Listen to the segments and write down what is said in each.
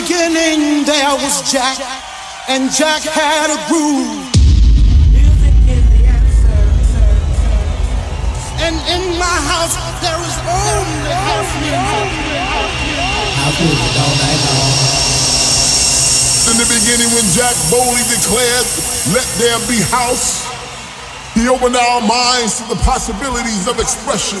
beginning there was Jack, and Jack had a groove. And in my house there is only house music. House music all night long. In the beginning, when Jack boldly declared, Let there be house, he opened our minds to the possibilities of expression.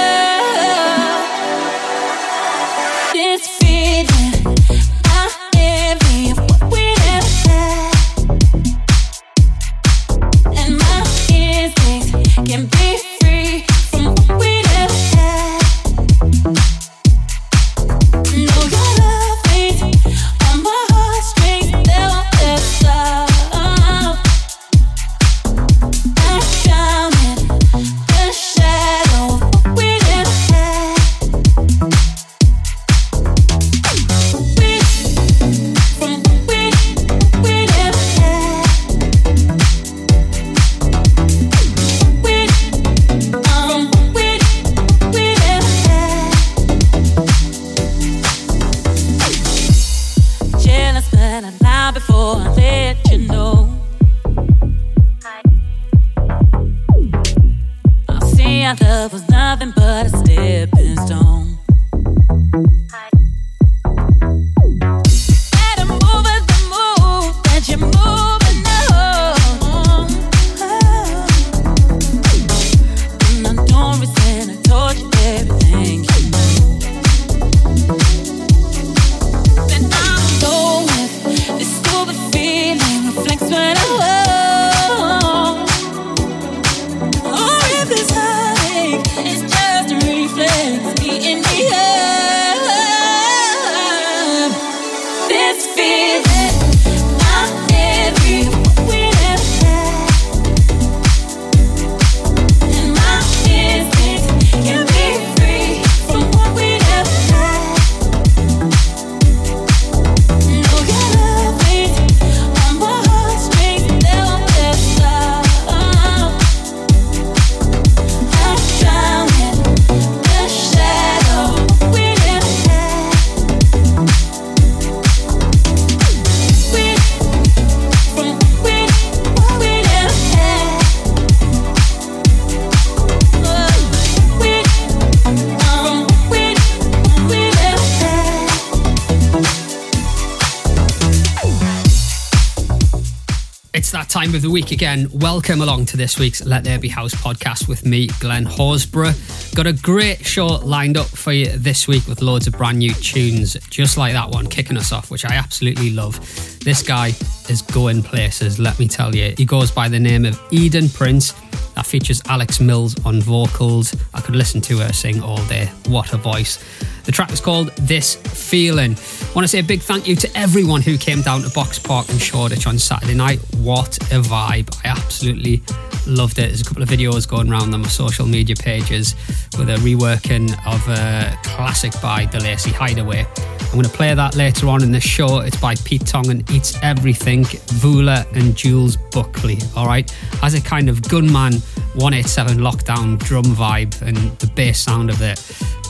week again. Welcome along to this week's Let There Be House podcast with me, Glenn Horsburgh. Got a great show lined up for you this week with loads of brand new tunes, just like that one, kicking us off, which I absolutely love. This guy is going places, let me tell you. He goes by the name of Eden Prince. That features Alex Mills on vocals. I could listen to her sing all day. What a voice. The track is called This Feeling. Want to say a big thank you to everyone who came down to Box Park in Shoreditch on Saturday night. What a vibe! I absolutely loved it. There's a couple of videos going around on my social media pages with a reworking of a classic by De Lacy Hideaway. I'm going to play that later on in the show. It's by Pete Tong and Eats Everything, Vula and Jules Buckley. All right, has a kind of gunman 187 lockdown drum vibe and the bass sound of it.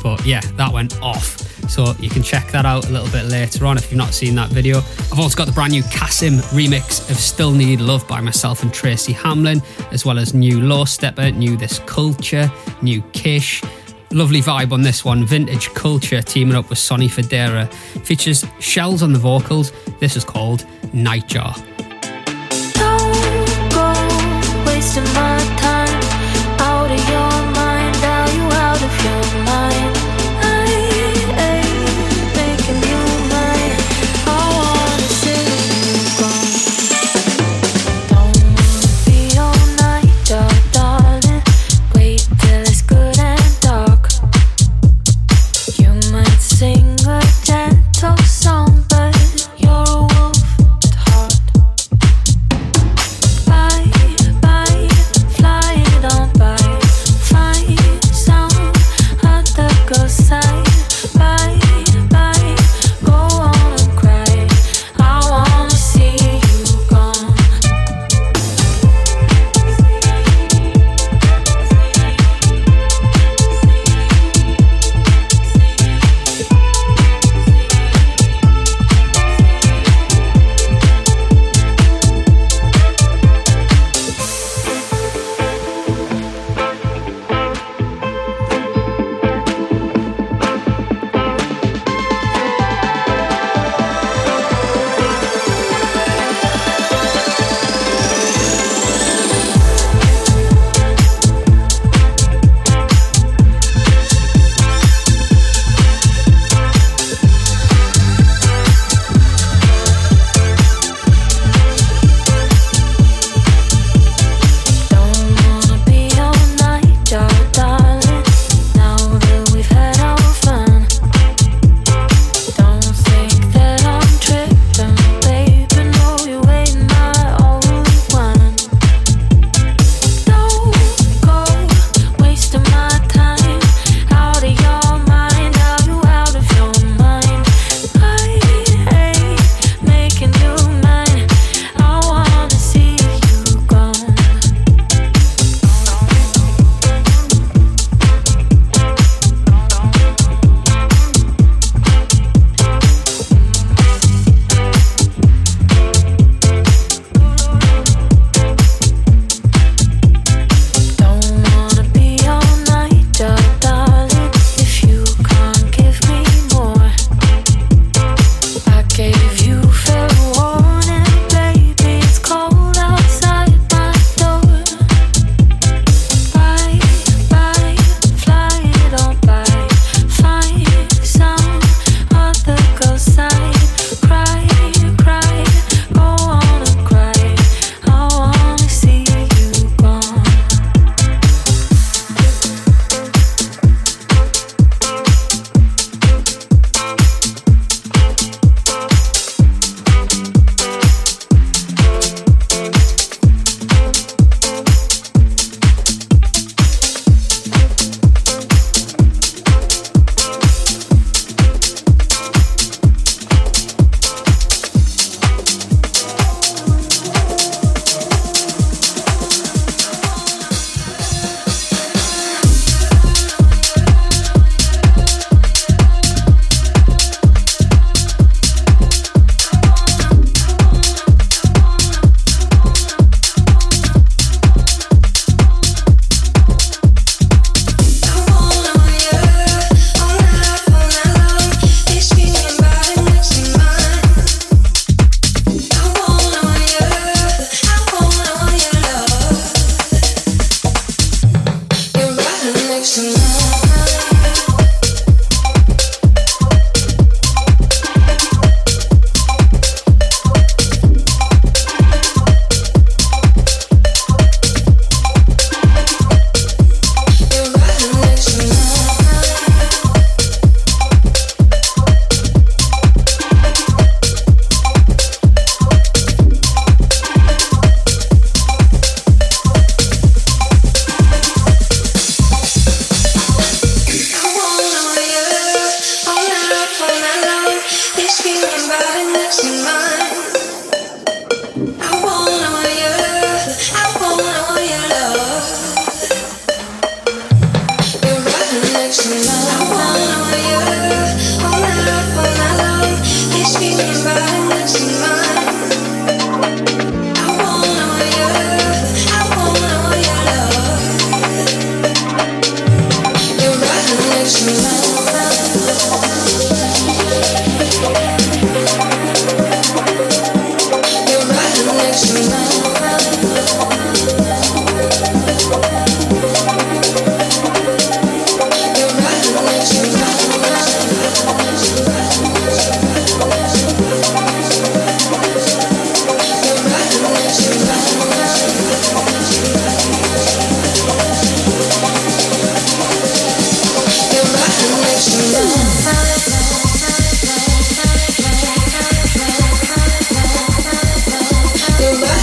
But yeah, that went off. So you can check that out a little bit later on if you've not seen that video. I've also got the brand new Kasim remix of Still Need Love by myself and Tracy Hamlin, as well as new Low Steppa, new This Culture, new Kish. Lovely vibe on this one. Vintage Culture teaming up with Sonny Fodera. Features shells on the vocals. This is called Nightjar. Don't go wasting my time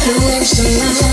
to waste a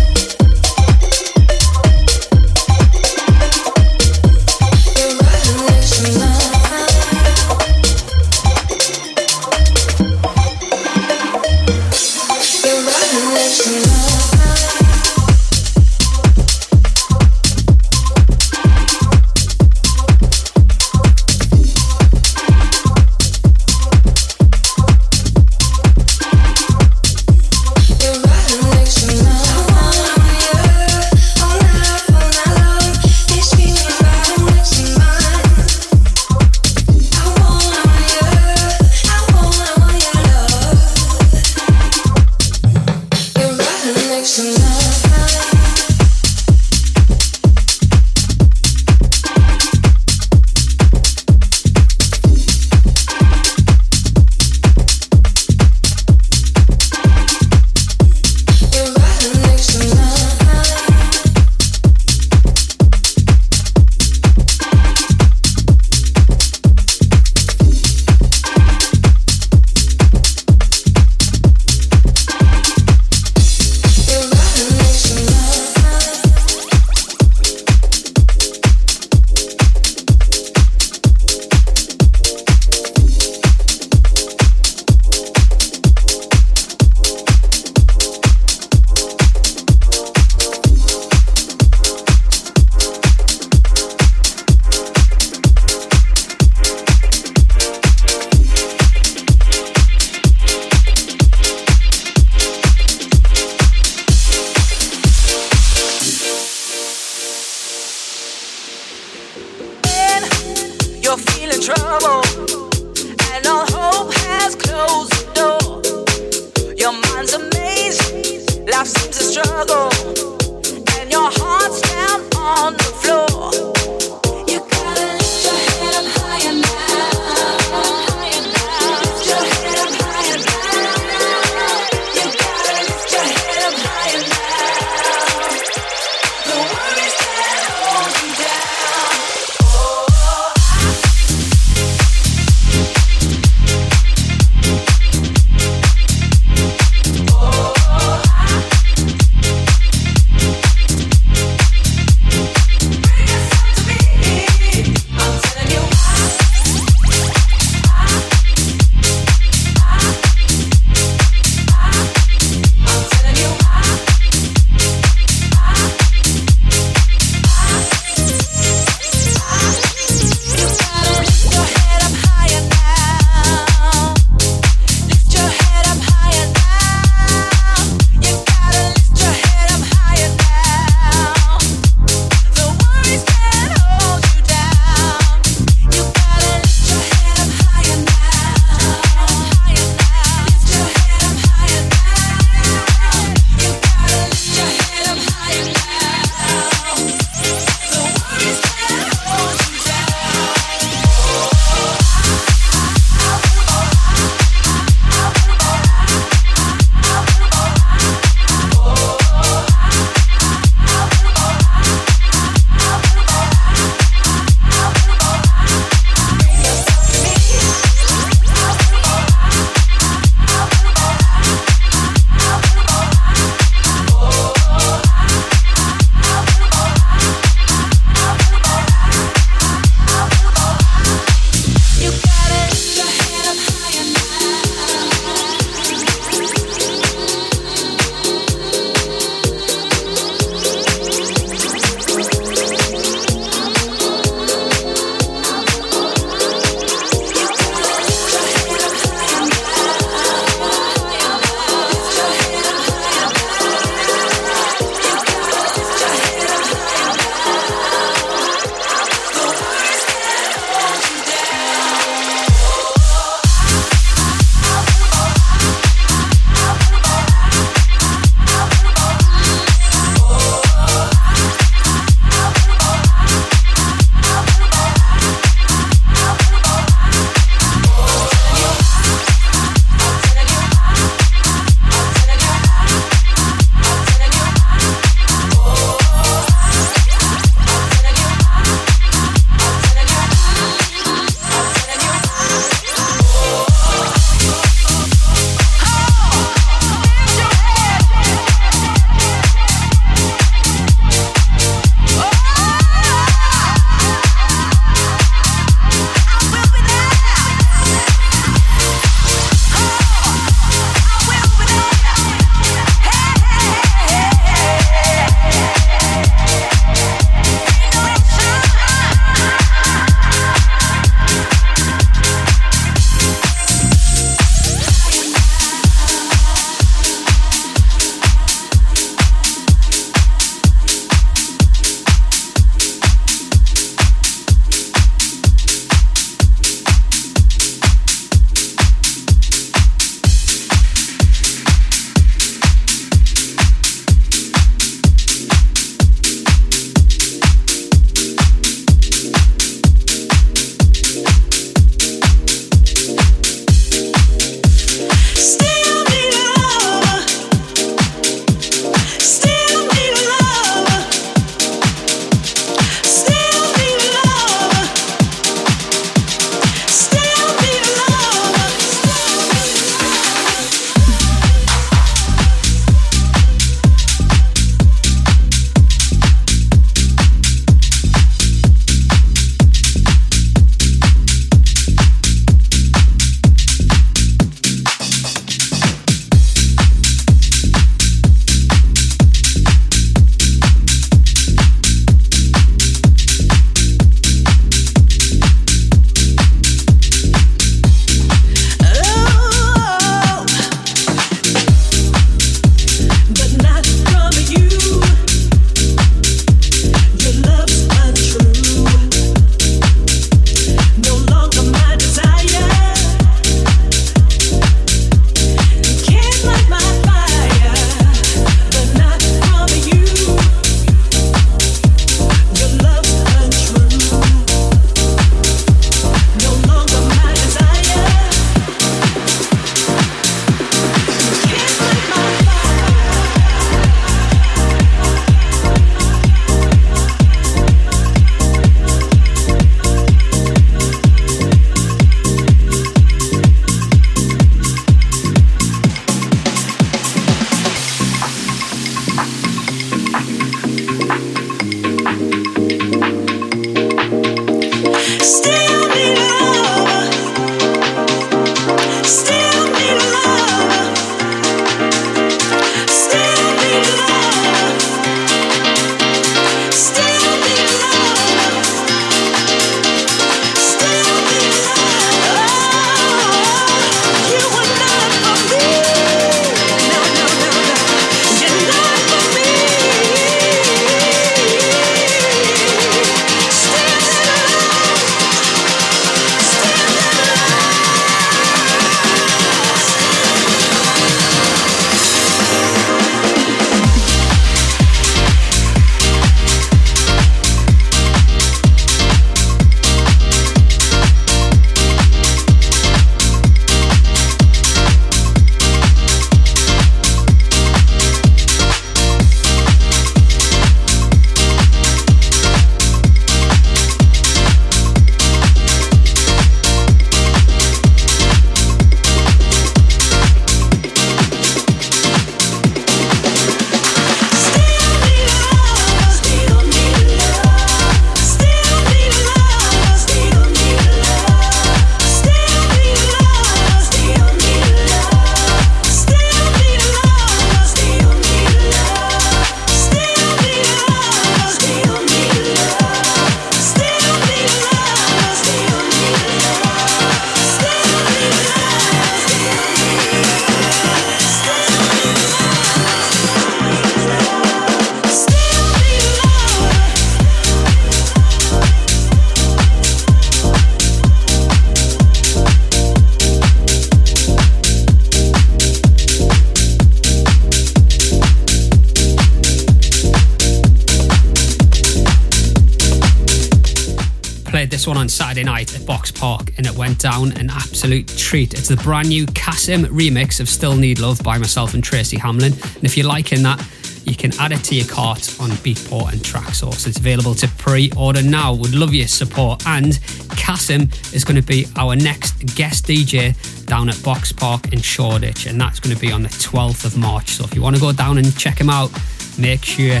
one on Saturday night at Box Park and it went down an absolute treat. It's the brand new Kasim remix of Still Need Love by myself and Tracy Hamlin. And if you're liking that, you can add it to your cart on Beatport and Traxsource. It's available to pre order now. Would love your support. And Kasim is going to be our next guest DJ down at Box Park in Shoreditch, and that's going to be on the 12th of March. So if you want to go down and check him out, make sure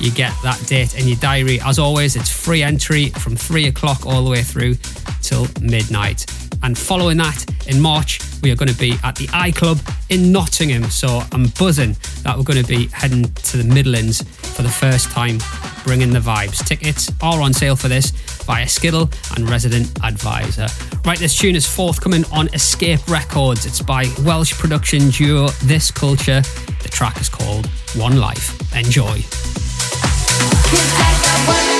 you get that date in your diary. As always, it's free entry from three o'clock all the way through till midnight. And following that, in March, we are going to be at the I Club in Nottingham. So I'm buzzing that we're going to be heading to the Midlands for the first time, bringing the vibes. Tickets are on sale for this via Skiddle and Resident Advisor. Right, this tune is forthcoming on Escape Records. It's by Welsh production duo This Culture. The track is called One Life. Enjoy. One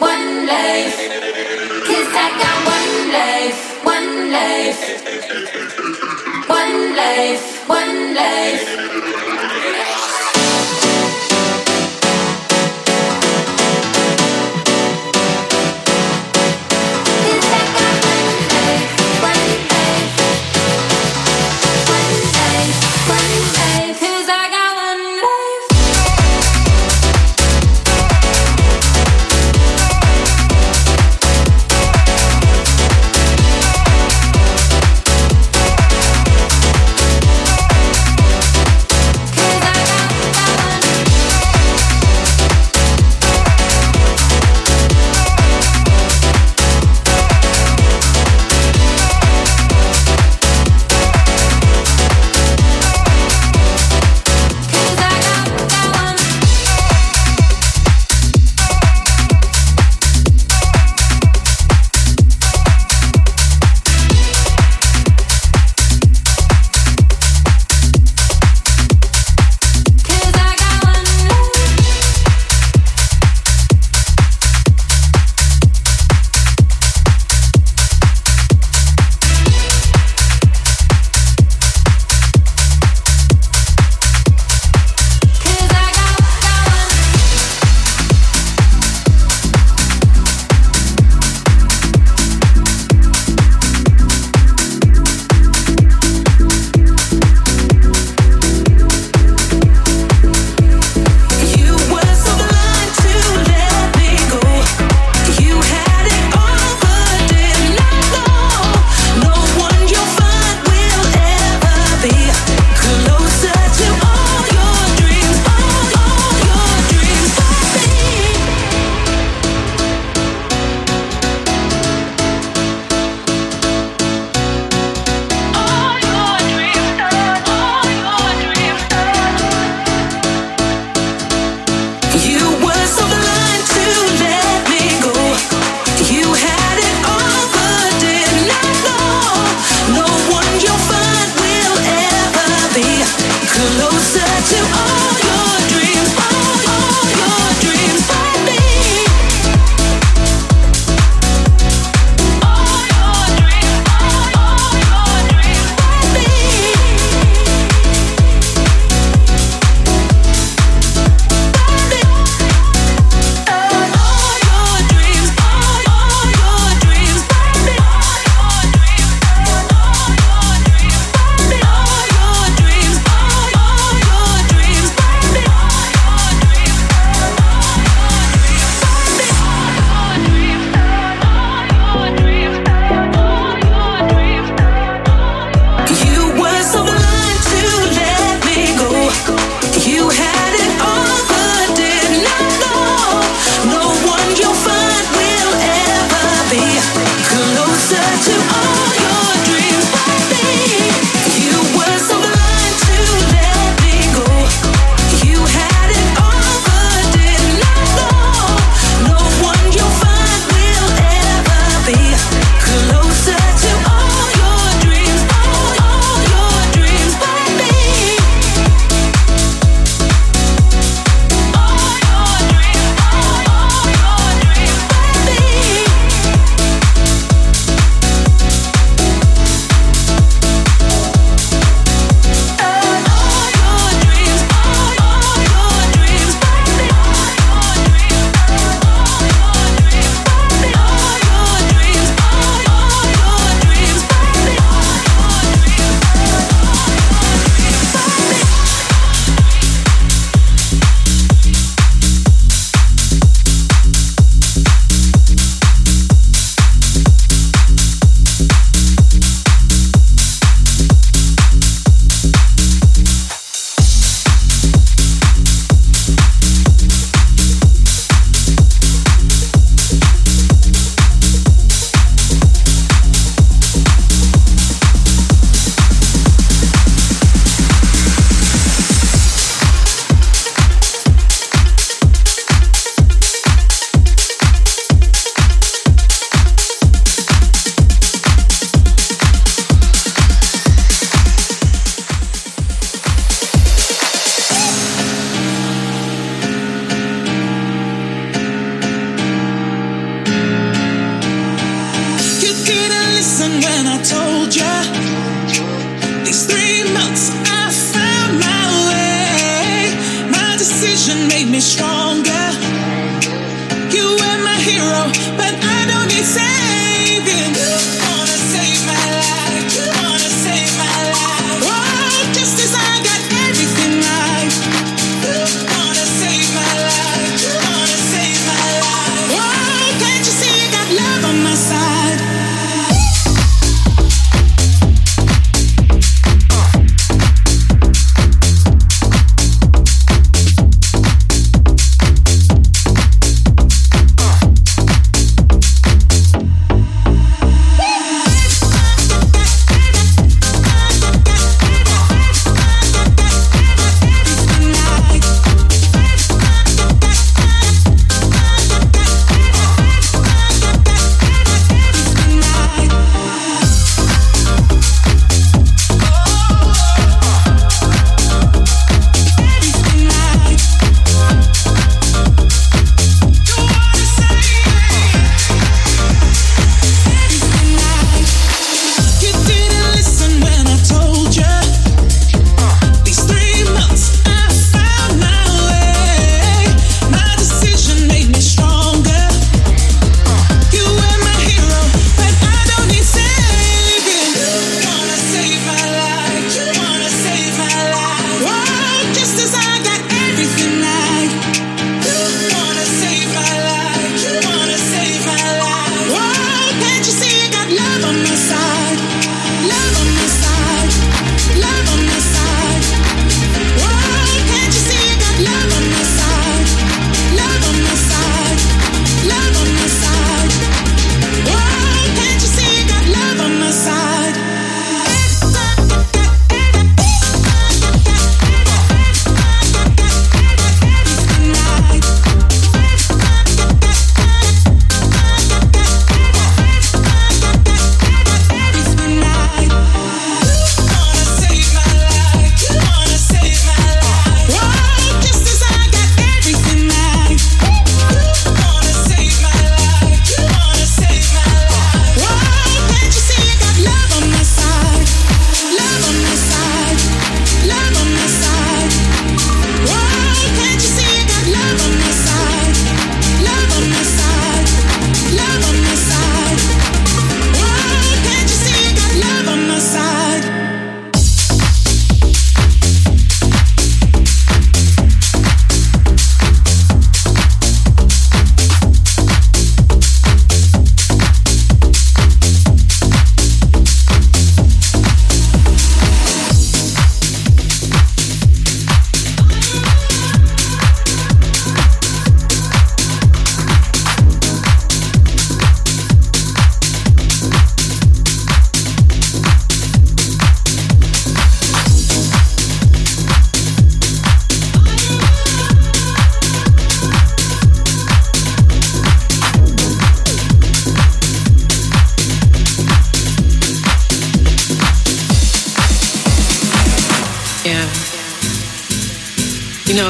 one life. I got one life, one life. One life, one life.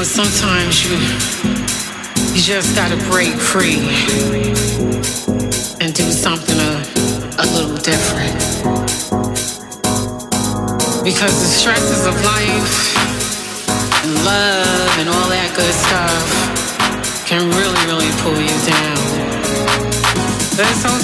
Sometimes you you just gotta break free and do something a, a little different. Because the stresses of life and love and all that good stuff can really, really pull you down. It's okay.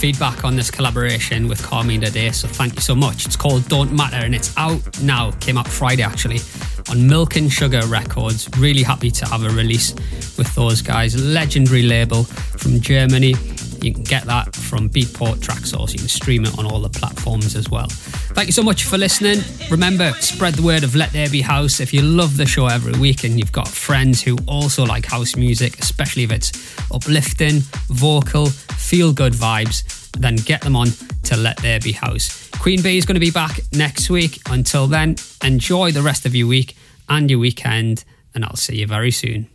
feedback on this collaboration with Carmine today, so thank you so much. It's called Don't Matter and it's out now. Came out Friday actually on Milk and Sugar Records. Really happy to have a release with those guys. Legendary label from Germany. You can get that from Beatport Traxsource. You can stream it on all the platforms as well. Thank you so much for listening. Remember, spread the word of Let There Be House. If you love the show every week and you've got friends who also like house music, especially if it's uplifting, vocal, feel good vibes, then get them on to Let There Be House. Queen Bee is going to be back next week. Until then, enjoy the rest of your week and your weekend, and I'll see you very soon.